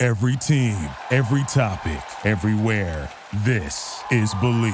Every team, every topic, everywhere. This is Believe.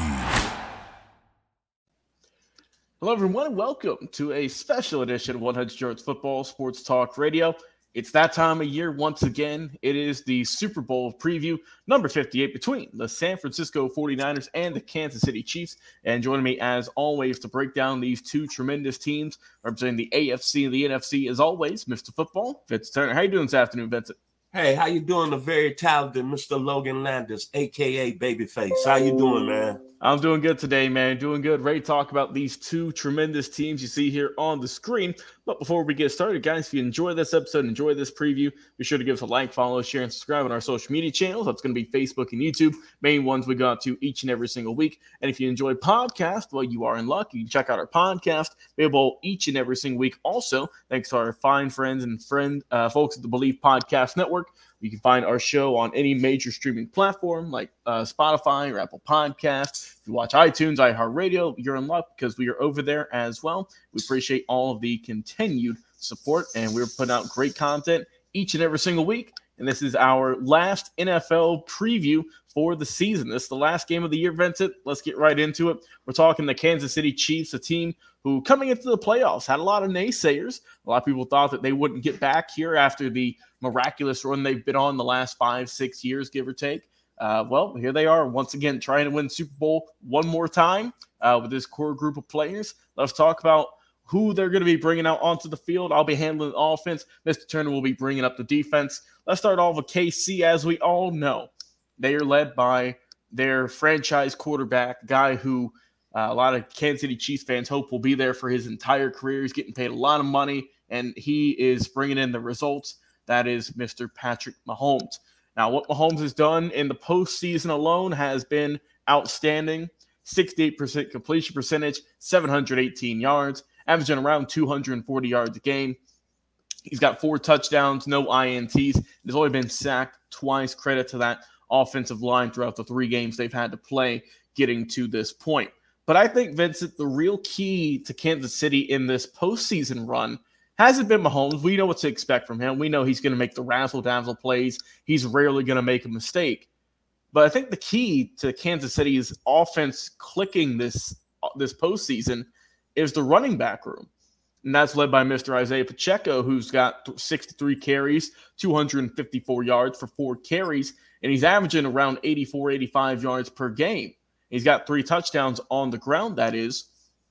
Hello, everyone, and welcome to a special edition of 100 Yards Football Sports Talk Radio. It's that time of year once again. It is the Super Bowl preview, number 58, between the San Francisco 49ers and the Kansas City Chiefs. And joining me, as always, to break down these two tremendous teams representing the AFC and the NFC, as always, Mr. Football, Vince Turner. How you doing this afternoon, Vincent? Hey, how you doing? The very talented Mr. Logan Landers, aka Babyface. How you doing, man? I'm doing good today, man. Doing good. To talk about these two tremendous teams you see here on the screen. But before we get started, guys, if you enjoy this episode, enjoy this preview, be sure to give us a like, follow, share, and subscribe on our social media channels. That's going to be Facebook and YouTube, main ones we go out to each and every single week. And if you enjoy podcast, well, you are in luck. You can check out our podcast available each and every single week. Also, thanks to our fine friends and friend uh, folks at the Believe Podcast Network. You can find our show on any major streaming platform like uh, Spotify or Apple Podcasts. If you watch iTunes, iHeartRadio, you're in luck because we are over there as well. We appreciate all of the continued support, and we're putting out great content each and every single week. And this is our last NFL preview for the season. This is the last game of the year, Vincent. Let's get right into it. We're talking the Kansas City Chiefs, a team who, coming into the playoffs, had a lot of naysayers. A lot of people thought that they wouldn't get back here after the miraculous run they've been on the last five, six years, give or take. Uh, well, here they are once again trying to win Super Bowl one more time uh, with this core group of players. Let's talk about who they're going to be bringing out onto the field. I'll be handling the offense. Mr. Turner will be bringing up the defense. Let's start off with KC. As we all know, they are led by their franchise quarterback, guy who uh, a lot of Kansas City Chiefs fans hope will be there for his entire career. He's getting paid a lot of money, and he is bringing in the results. That is Mr. Patrick Mahomes. Now, what Mahomes has done in the postseason alone has been outstanding 68% completion percentage, 718 yards, averaging around 240 yards a game. He's got four touchdowns, no INTs. He's only been sacked twice. Credit to that offensive line throughout the three games they've had to play getting to this point. But I think, Vincent, the real key to Kansas City in this postseason run hasn't been Mahomes. We know what to expect from him. We know he's going to make the razzle dazzle plays. He's rarely going to make a mistake. But I think the key to Kansas City's offense clicking this uh, this postseason is the running back room. And that's led by Mr. Isaiah Pacheco, who's got 63 carries, 254 yards for four carries, and he's averaging around 84, 85 yards per game. He's got three touchdowns on the ground, that is.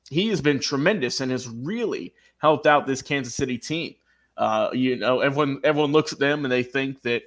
He has been tremendous and has really helped out this Kansas City team. Uh, you know, everyone everyone looks at them and they think that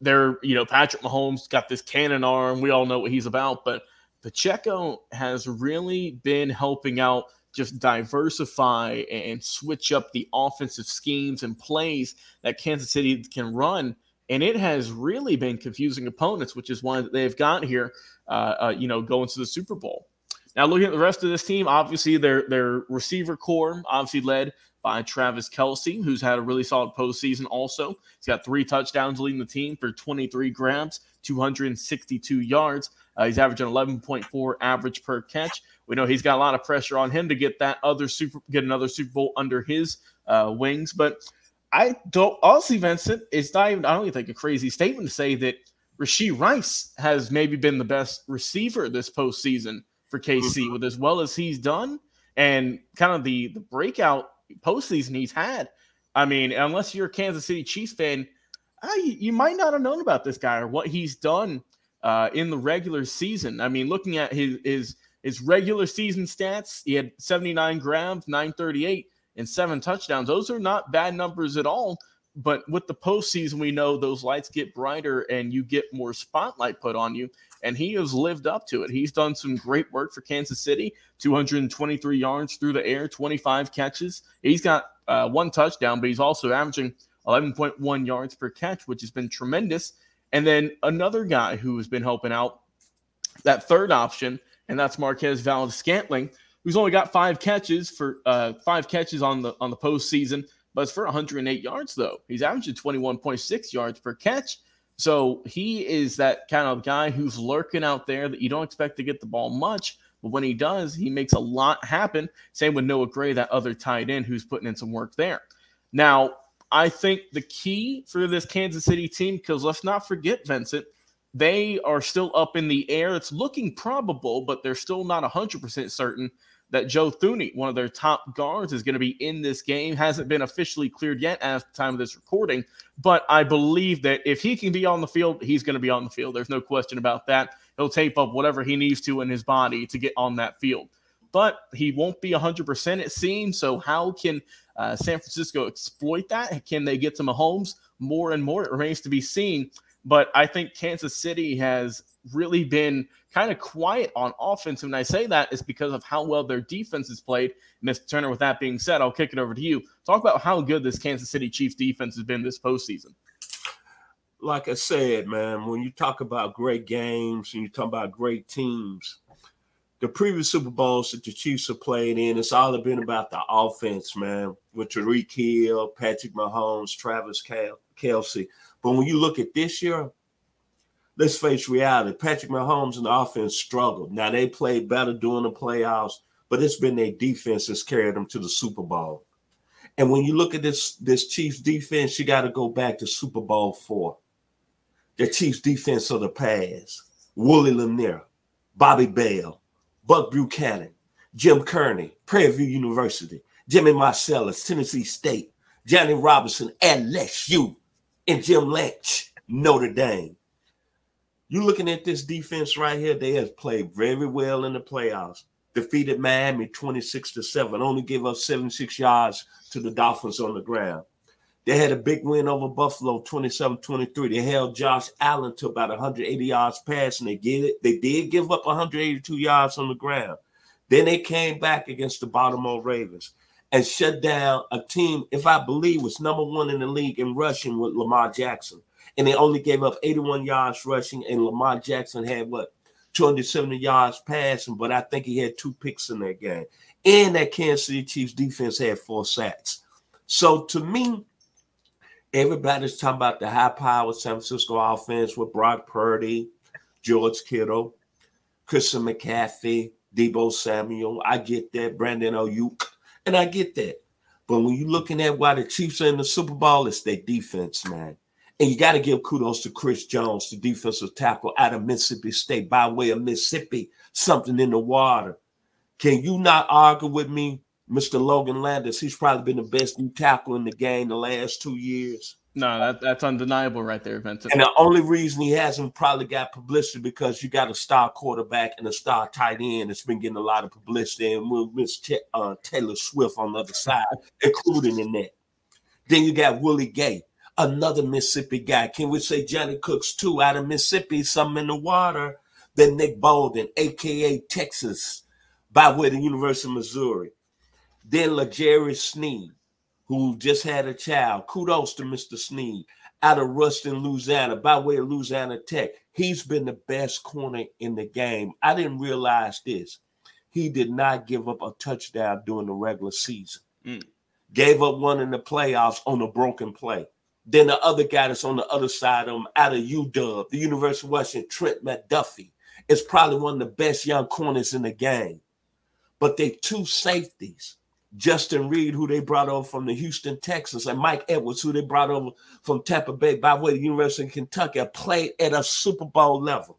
they're, you know, Patrick Mahomes got this cannon arm. We all know what he's about, but Pacheco has really been helping out just diversify and switch up the offensive schemes and plays that Kansas City can run. And it has really been confusing opponents, which is why they've got here, uh, uh, you know, going to the Super Bowl. Now, looking at the rest of this team, obviously their their receiver core, obviously led by Travis Kelce, who's had a really solid postseason. Also, he's got three touchdowns leading the team for 23 grabs, 262 yards. Uh, he's averaging 11.4 average per catch. We know he's got a lot of pressure on him to get that other super, get another Super Bowl under his uh, wings. But I don't honestly, Vincent, it's not even. I don't even think a crazy statement to say that Rashee Rice has maybe been the best receiver this postseason for KC mm-hmm. with as well as he's done and kind of the the breakout postseason he's had. I mean, unless you're a Kansas City Chiefs fan, you, you, might not have known about this guy or what he's done uh, in the regular season. I mean, looking at his his his regular season stats, he had 79 grabs, 938, and seven touchdowns. Those are not bad numbers at all. But with the postseason, we know those lights get brighter and you get more spotlight put on you and he has lived up to it. He's done some great work for Kansas City 223 yards through the air, 25 catches. He's got uh, one touchdown, but he's also averaging 11.1 yards per catch, which has been tremendous. And then another guy who has been helping out that third option, and that's Marquez Valdes-Scantling, who's only got five catches for uh, five catches on the on the postseason, but it's for 108 yards though. He's averaging 21.6 yards per catch. So he is that kind of guy who's lurking out there that you don't expect to get the ball much, but when he does, he makes a lot happen. Same with Noah Gray, that other tight end who's putting in some work there. Now, I think the key for this Kansas City team, because let's not forget, Vincent, they are still up in the air. It's looking probable, but they're still not 100% certain that Joe Thuney, one of their top guards, is going to be in this game. Hasn't been officially cleared yet at the time of this recording, but I believe that if he can be on the field, he's going to be on the field. There's no question about that. He'll tape up whatever he needs to in his body to get on that field. But he won't be 100%, it seems. So, how can uh, San Francisco exploit that? Can they get to Mahomes more and more? It remains to be seen. But I think Kansas City has really been kind of quiet on offense. And when I say that, it's because of how well their defense is played. Mr. Turner, with that being said, I'll kick it over to you. Talk about how good this Kansas City Chiefs defense has been this postseason. Like I said, man, when you talk about great games and you talk about great teams, the previous Super Bowls that the Chiefs have played in, it's all been about the offense, man, with Tyreek Hill, Patrick Mahomes, Travis. Kelce. But when you look at this year, let's face reality. Patrick Mahomes and the offense struggled. Now they played better during the playoffs, but it's been their defense that's carried them to the Super Bowl. And when you look at this this Chiefs defense, you got to go back to Super Bowl four. The Chiefs defense of the past: Willie Lanier, Bobby Bell, Buck Buchanan, Jim Kearney, Prairie View University, Jimmy Marsalis, Tennessee State, Johnny Robinson, LSU, and Jim Lynch, Notre Dame. You looking at this defense right here, they have played very well in the playoffs. Defeated Miami 26 to 7, only gave up 76 yards to the Dolphins on the ground. They had a big win over Buffalo 27 23. They held Josh Allen to about 180 yards passing. They did it. They did give up 182 yards on the ground. Then they came back against the Baltimore Ravens and shut down a team, if I believe, was number one in the league in rushing with Lamar Jackson and they only gave up 81 yards rushing, and Lamar Jackson had what 270 yards passing, but I think he had two picks in that game. And that Kansas City Chiefs defense had four sacks. So to me, everybody's talking about the high powered San Francisco offense with Brock Purdy, George Kittle, Christian McCaffrey, Deebo Samuel. I get that. Brandon Aiyuk. And I get that. But when you're looking at why the Chiefs are in the Super Bowl, it's their defense, man. And you got to give kudos to Chris Jones, the defensive tackle out of Mississippi State, by way of Mississippi, something in the water. Can you not argue with me, Mr. Logan Landers? He's probably been the best new tackle in the game the last two years. No, that, that's undeniable right there, Vincent. And the only reason he hasn't probably got publicity because you got a star quarterback and a star tight end that's been getting a lot of publicity, and with Miss T- uh, Taylor Swift on the other side, including in that. Then you got Willie Gay another Mississippi guy. Can we say Johnny Cooks too out of Mississippi, something in the water? Then Nick Bolton, aka Texas, by way of the University of Missouri. Then L'Jarius Sneed, who just had a child. Kudos to Mr. Sneed out of Ruston, Louisiana, by way of Louisiana Tech. He's been the best corner in the game. I didn't realize this. He did not give up a touchdown during the regular season. Mm. Gave up one in the playoffs on a broken play. Then the other guy that's on the other side of him, out of UW, the University of Washington, Trent McDuffie, is probably one of the best young corners in the game. But they two safeties, Justin Reid, who they brought over from the Houston Texans, and Mike Edwards, who they brought over from Tampa Bay by the way of the University of Kentucky, played at a Super Bowl level.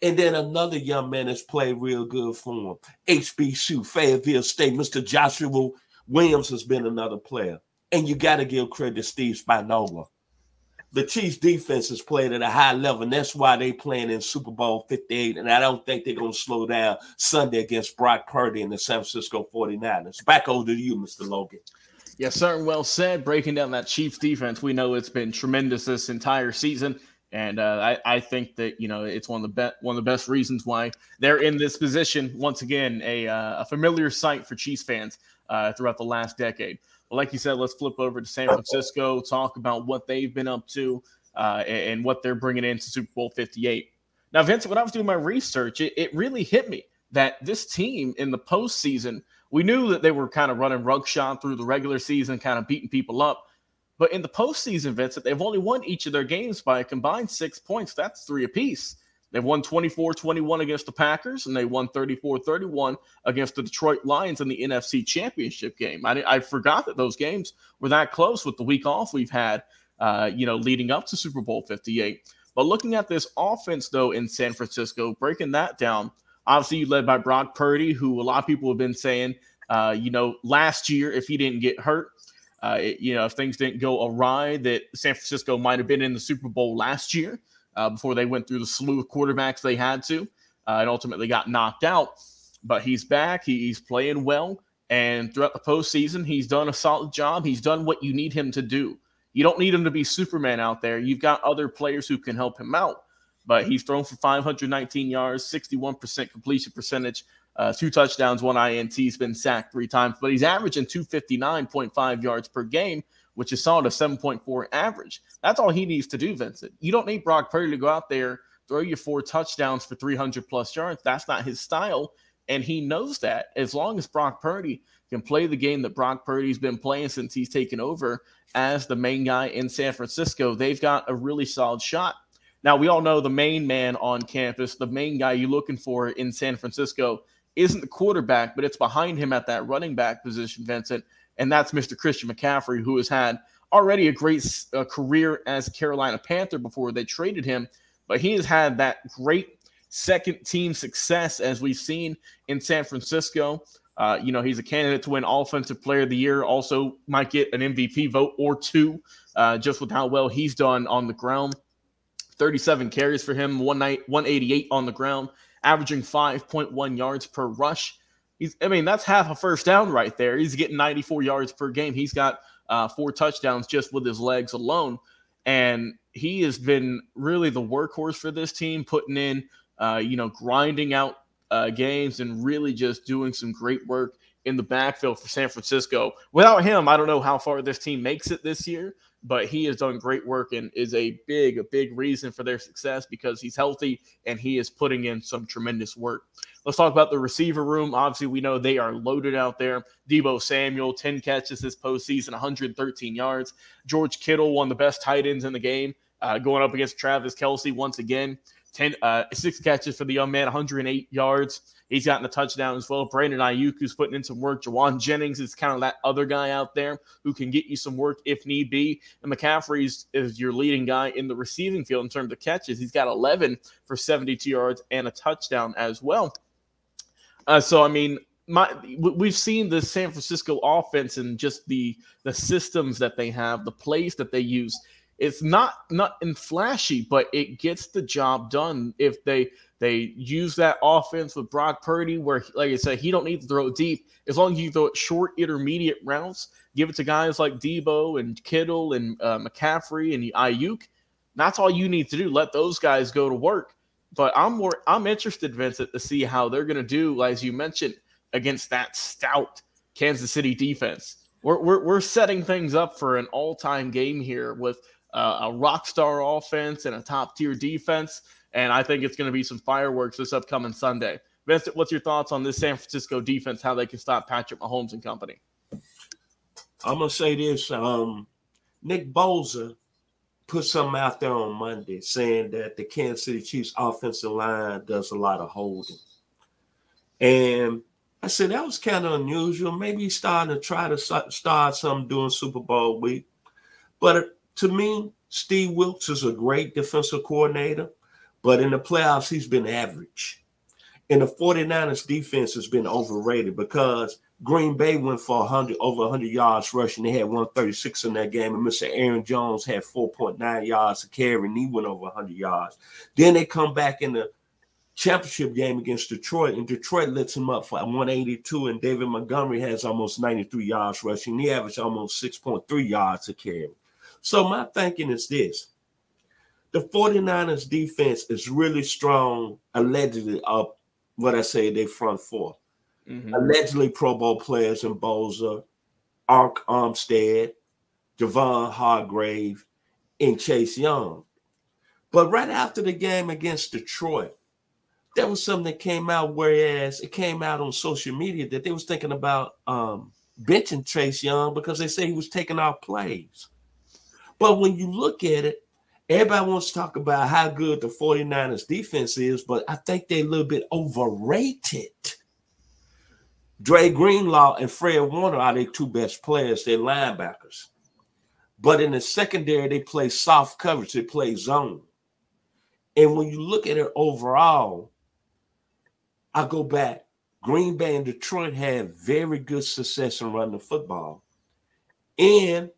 And then another young man that's played real good for him. HBCU, Fayetteville State, Mr. Joshua Williams has been another player. And you got to give credit to Steve Spagnuolo. The Chiefs defense is playing at a high level, and that's why they're playing in Super Bowl 58. And I don't think they're going to slow down Sunday against Brock Purdy and the San Francisco 49ers. Back over to you, Mr. Logan. Yes, sir. Well said. Breaking down that Chiefs defense, we know it's been tremendous this entire season. And uh, I, I, think that you know it's one of the best one of the best reasons why they're in this position. Once again, a, uh, a familiar sight for Chiefs fans uh, throughout the last decade. But like you said, let's flip over to San Francisco, talk about what they've been up to uh, and, and, what they're bringing into Super Bowl 58. Now, Vincent, when I was doing my research, it, it really hit me that this team in the postseason, we knew that they were kind of running rugshot through the regular season, kind of beating people up. But in the postseason, Vincent, they've only won each of their games by a combined six points. That's three apiece. They've won 24 21 against the Packers, and they won 34 31 against the Detroit Lions in the NFC Championship game. I, I forgot that those games were that close with the week off we've had, uh, you know, leading up to Super Bowl 58. But looking at this offense, though, in San Francisco, breaking that down, obviously you led by Brock Purdy, who a lot of people have been saying, uh, you know, last year, if he didn't get hurt, uh, it, you know, if things didn't go awry, that San Francisco might have been in the Super Bowl last year uh, before they went through the slew of quarterbacks they had to uh, and ultimately got knocked out. But he's back. He, he's playing well. And throughout the postseason, he's done a solid job. He's done what you need him to do. You don't need him to be Superman out there. You've got other players who can help him out. But he's thrown for 519 yards, 61% completion percentage, uh, two touchdowns, one INT. He's been sacked three times, but he's averaging 259.5 yards per game, which is solid a 7.4 average. That's all he needs to do, Vincent. You don't need Brock Purdy to go out there, throw you four touchdowns for 300 plus yards. That's not his style. And he knows that as long as Brock Purdy can play the game that Brock Purdy's been playing since he's taken over as the main guy in San Francisco, they've got a really solid shot. Now, we all know the main man on campus, the main guy you're looking for in San Francisco, isn't the quarterback, but it's behind him at that running back position, Vincent and that's Mr. Christian McCaffrey, who has had already a great uh, career as Carolina Panther before they traded him, but he has had that great second team success as we've seen in San Francisco. Uh, you know, he's a candidate to win Offensive Player of the Year. Also, might get an MVP vote or two, uh, just with how well he's done on the ground. 37 carries for him, one night, 188 on the ground, averaging 5.1 yards per rush. He's, I mean, that's half a first down right there. He's getting 94 yards per game. He's got uh, four touchdowns just with his legs alone. And he has been really the workhorse for this team, putting in, uh, you know, grinding out uh, games and really just doing some great work in the backfield for San Francisco. Without him, I don't know how far this team makes it this year, but he has done great work and is a big, a big reason for their success because he's healthy and he is putting in some tremendous work. Let's talk about the receiver room. Obviously, we know they are loaded out there. Deebo Samuel, 10 catches this postseason, 113 yards. George Kittle, one of the best tight ends in the game, uh, going up against Travis Kelce once again. 10, uh, six catches for the young man, 108 yards. He's gotten a touchdown as well. Brandon Aiyuk, who's putting in some work. Jauan Jennings is kind of that other guy out there who can get you some work if need be. And McCaffrey is your leading guy in the receiving field in terms of catches. He's got 11 for 72 yards and a touchdown as well. Uh, so I mean, my we've seen the San Francisco offense and just the the systems that they have, the plays that they use. It's not not in flashy, but it gets the job done if they they use that offense with Brock Purdy, where like I said, he don't need to throw it deep as long as you throw it short, intermediate routes. Give it to guys like Deebo and Kittle and uh, McCaffrey and Aiyuk. That's all you need to do. Let those guys go to work. But I'm more I'm interested, Vincent, to see how they're going to do, as you mentioned, against that stout Kansas City defense. We're, we're, we're setting things up for an all time game here with uh, a rock star offense and a top tier defense. And I think it's going to be some fireworks this upcoming Sunday. Vincent, what's your thoughts on this San Francisco defense, how they can stop Patrick Mahomes and company? I'm going to say this. Um, Nick Bosa put something out there on Monday saying that the Kansas City Chiefs offensive line does a lot of holding. And I said that was kind of unusual. Maybe he's starting to try to start something during Super Bowl week. But uh, to me, Steve Wilks is a great defensive coordinator, but in the playoffs, he's been average. And the 49ers defense has been overrated because Green Bay went for 100 over 100 yards rushing. They had 136 in that game, and Mr. Aaron Jones had 4.9 yards to carry, and he went over 100 yards. Then they come back in the championship game against Detroit, and Detroit lets him up for 182, and David Montgomery has almost 93 yards rushing. He averaged almost 6.3 yards to carry. So my thinking is this. The 49ers defense is really strong, allegedly up what I say they front four. Mm-hmm. Allegedly Pro Bowl players in Bosa, Arik Armstead, Javon Hargrave, and Chase Young. But right after the game against Detroit, there was something that came out, whereas it came out on social media that they was thinking about um, benching Chase Young because they say he was taking off plays. But when you look at it, everybody wants to talk about how good the 49ers defense is, but I think they're a little bit overrated. Dre Greenlaw and Fred Warner are their two best players. They're linebackers. But in the secondary, they play soft coverage, they play zone. And when you look at it overall, I go back. Green Bay and Detroit had very good success in running the football. And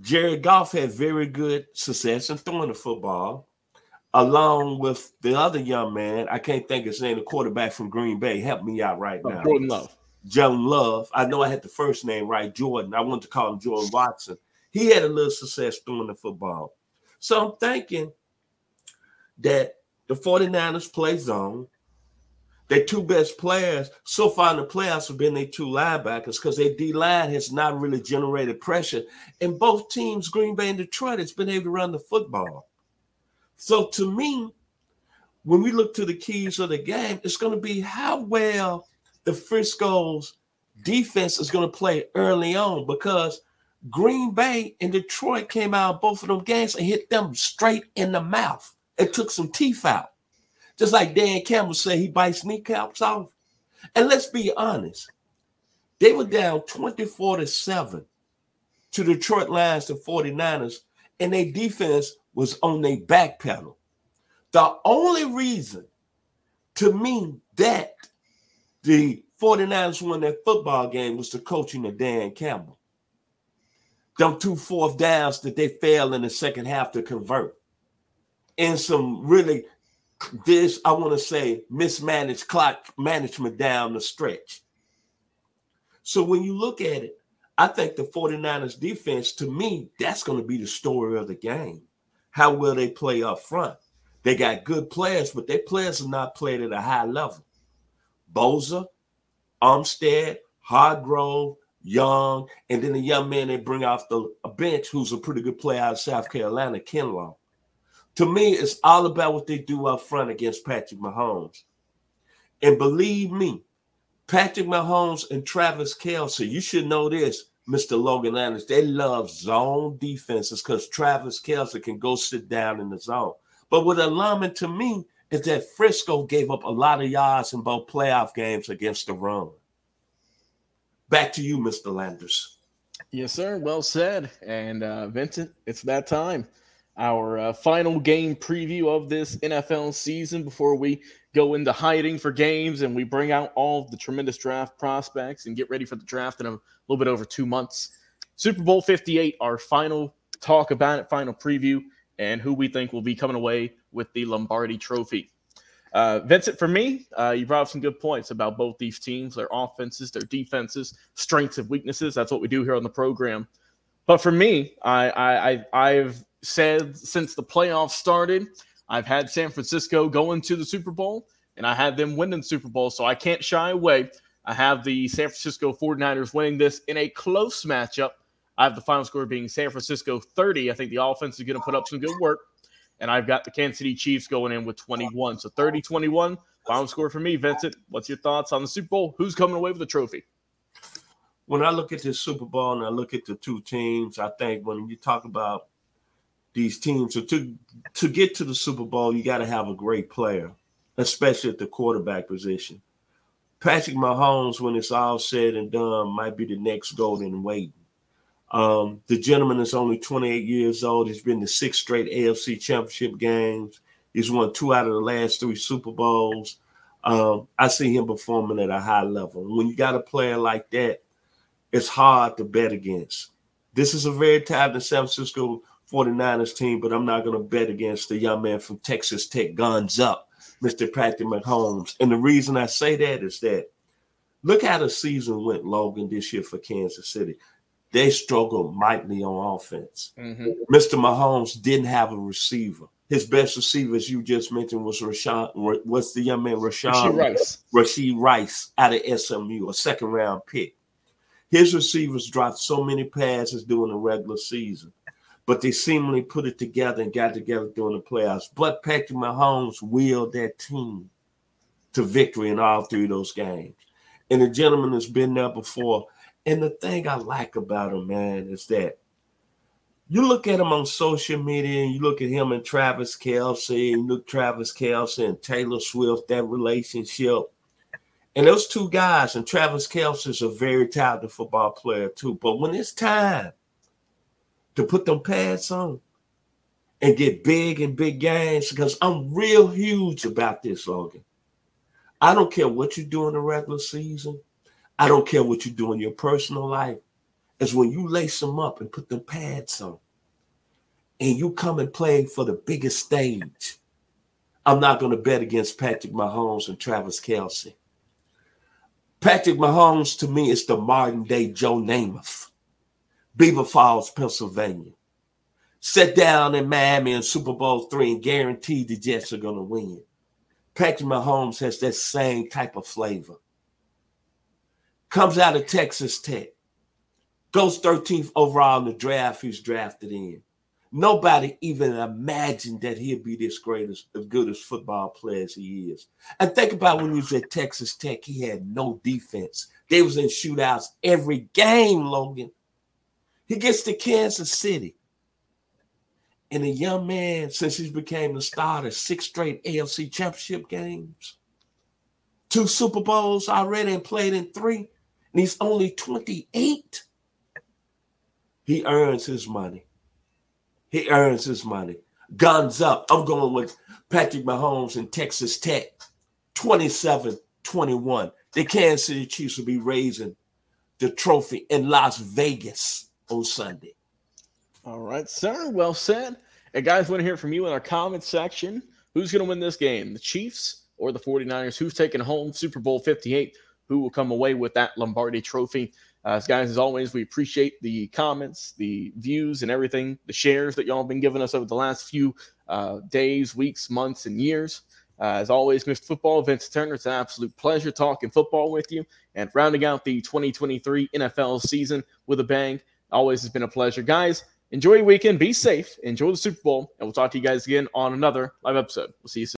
Jared Goff had very good success in throwing the football, along with the other young man. I can't think his name, the quarterback from Green Bay. Help me out right oh, now. Jordan Love. Jordan Love. I know I had the first name right, Jordan. I wanted to call him Jordan Watson. He had a little success throwing the football. So I'm thinking that the 49ers play zone. Their two best players so far in the playoffs have been their two linebackers because their D line has not really generated pressure. And both teams, Green Bay and Detroit, has been able to run the football. So to me, when we look to the keys of the game, it's going to be how well the Frisco's defense is going to play early on because Green Bay and Detroit came out both of them games and hit them straight in the mouth and took some teeth out. Just like Dan Campbell said, he bites kneecaps off. And let's be honest, they were down 24 to 7 to Detroit Lions to 49ers, and their defense was on their back pedal. The only reason to me that the 49ers won that football game was the coaching of Dan Campbell. Them two fourth downs that they failed in the second half to convert and some really this I want to say mismanaged clock management down the stretch. So when you look at it, I think the 49ers defense, to me, that's going to be the story of the game. How will they play up front? They got good players, but their players are not played at a high level. Bosa, Armstead, Hargrave, Young, and then the young man they bring off the bench who's a pretty good player out of South Carolina, Kinlaw. To me, it's all about what they do up front against Patrick Mahomes. And believe me, Patrick Mahomes and Travis Kelce, you should know this, Mr. Logan Landers, they love zone defenses because Travis Kelce can go sit down in the zone. But what alarming to me is that Frisco gave up a lot of yards in both playoff games against the run. Back to you, Mr. Landers. Yes, sir. Well said. And uh, Vincent, it's that time our uh, final game preview of this NFL season before we go into hiding for games and we bring out all the tremendous draft prospects and get ready for the draft in a little bit over two months. Super Bowl 58, our final talk about it, final preview, and who we think will be coming away with the Lombardi trophy. Uh, Vincent, for me, uh, you brought up some good points about both these teams, their offenses, their defenses, strengths and weaknesses. That's what we do here on the program. But for me, I, I, I've said since the playoffs started, I've had San Francisco going to the Super Bowl and I had them winning the Super Bowl. So I can't shy away. I have the San Francisco 49ers winning this in a close matchup. I have the final score being San Francisco 30. I think the offense is going to put up some good work. And I've got the Kansas City Chiefs going in with 21. So 30 21, final score for me. Vincent, what's your thoughts on the Super Bowl? Who's coming away with the trophy? When I look at this Super Bowl and I look at the two teams, I think when you talk about these teams. So to to get to the Super Bowl, you got to have a great player, especially at the quarterback position. Patrick Mahomes, when it's all said and done, might be the next golden waiting. Um, the gentleman is only 28 years old. He's been to six straight AFC championship games. He's won two out of the last three Super Bowls. Um, I see him performing at a high level. When you got a player like that, it's hard to bet against. This is a very talented San Francisco 49ers team, but I'm not going to bet against the young man from Texas Tech, guns up, Mr. Patrick Mahomes. And the reason I say that is that look how the season went, Logan, this year for Kansas City. They struggled mightily on offense. Mm-hmm. Mr. Mahomes didn't have a receiver. His best receiver, as you just mentioned, was Rashawn. What's the young man, Rashawn Rashee Rice? Rashee Rice out of SMU, a second round pick. His receivers dropped so many passes during the regular season, but they seemingly put it together and got together during the playoffs. But Patrick Mahomes willed that team to victory in all three of those games. And the gentleman has been there before. And the thing I like about him, man, is that you look at him on social media and you look at him and Travis Kelce, and look Travis Kelce and Taylor Swift, that relationship. And those two guys, and Travis Kelce is a very talented football player too. But when it's time to put them pads on and get big in big games, because I'm real huge about this, Logan. I don't care what you do in the regular season. I don't care what you do in your personal life. It's when you lace them up and put the pads on and you come and play for the biggest stage. I'm not going to bet against Patrick Mahomes and Travis Kelce. Patrick Mahomes to me is the modern day Joe Namath, Beaver Falls, Pennsylvania. Sit down in Miami in Super Bowl three and guarantee the Jets are going to win. Patrick Mahomes has that same type of flavor. Comes out of Texas Tech, goes 13th overall in the draft he's drafted in. Nobody even imagined that he'd be this great as, as good as football player as he is. And think about when he was at Texas Tech, he had no defense. They was in shootouts every game, Logan. He gets to Kansas City. And a young man, since he became the starter, six straight AFC championship games, two Super Bowls already and played in three, and he's only 28. He earns his money. He earns his money. Guns up. I'm going with Patrick Mahomes and Texas Tech. 27 21. The Kansas City Chiefs will be raising the trophy in Las Vegas on Sunday. All right, sir. Well said. And guys, want to hear from you in our comment section. Who's going to win this game? The Chiefs or the 49ers? Who's taking home Super Bowl 58? Who will come away with that Lombardi trophy? Uh, guys, as always, we appreciate the comments, the views, and everything, the shares that y'all have been giving us over the last few uh, days, weeks, months, and years. Uh, as always, Mr. Football, Vince Turner, it's an absolute pleasure talking football with you and rounding out the 2023 NFL season with a bang. Always has been a pleasure. Guys, enjoy your weekend. Be safe. Enjoy the Super Bowl. And we'll talk to you guys again on another live episode. We'll see you soon.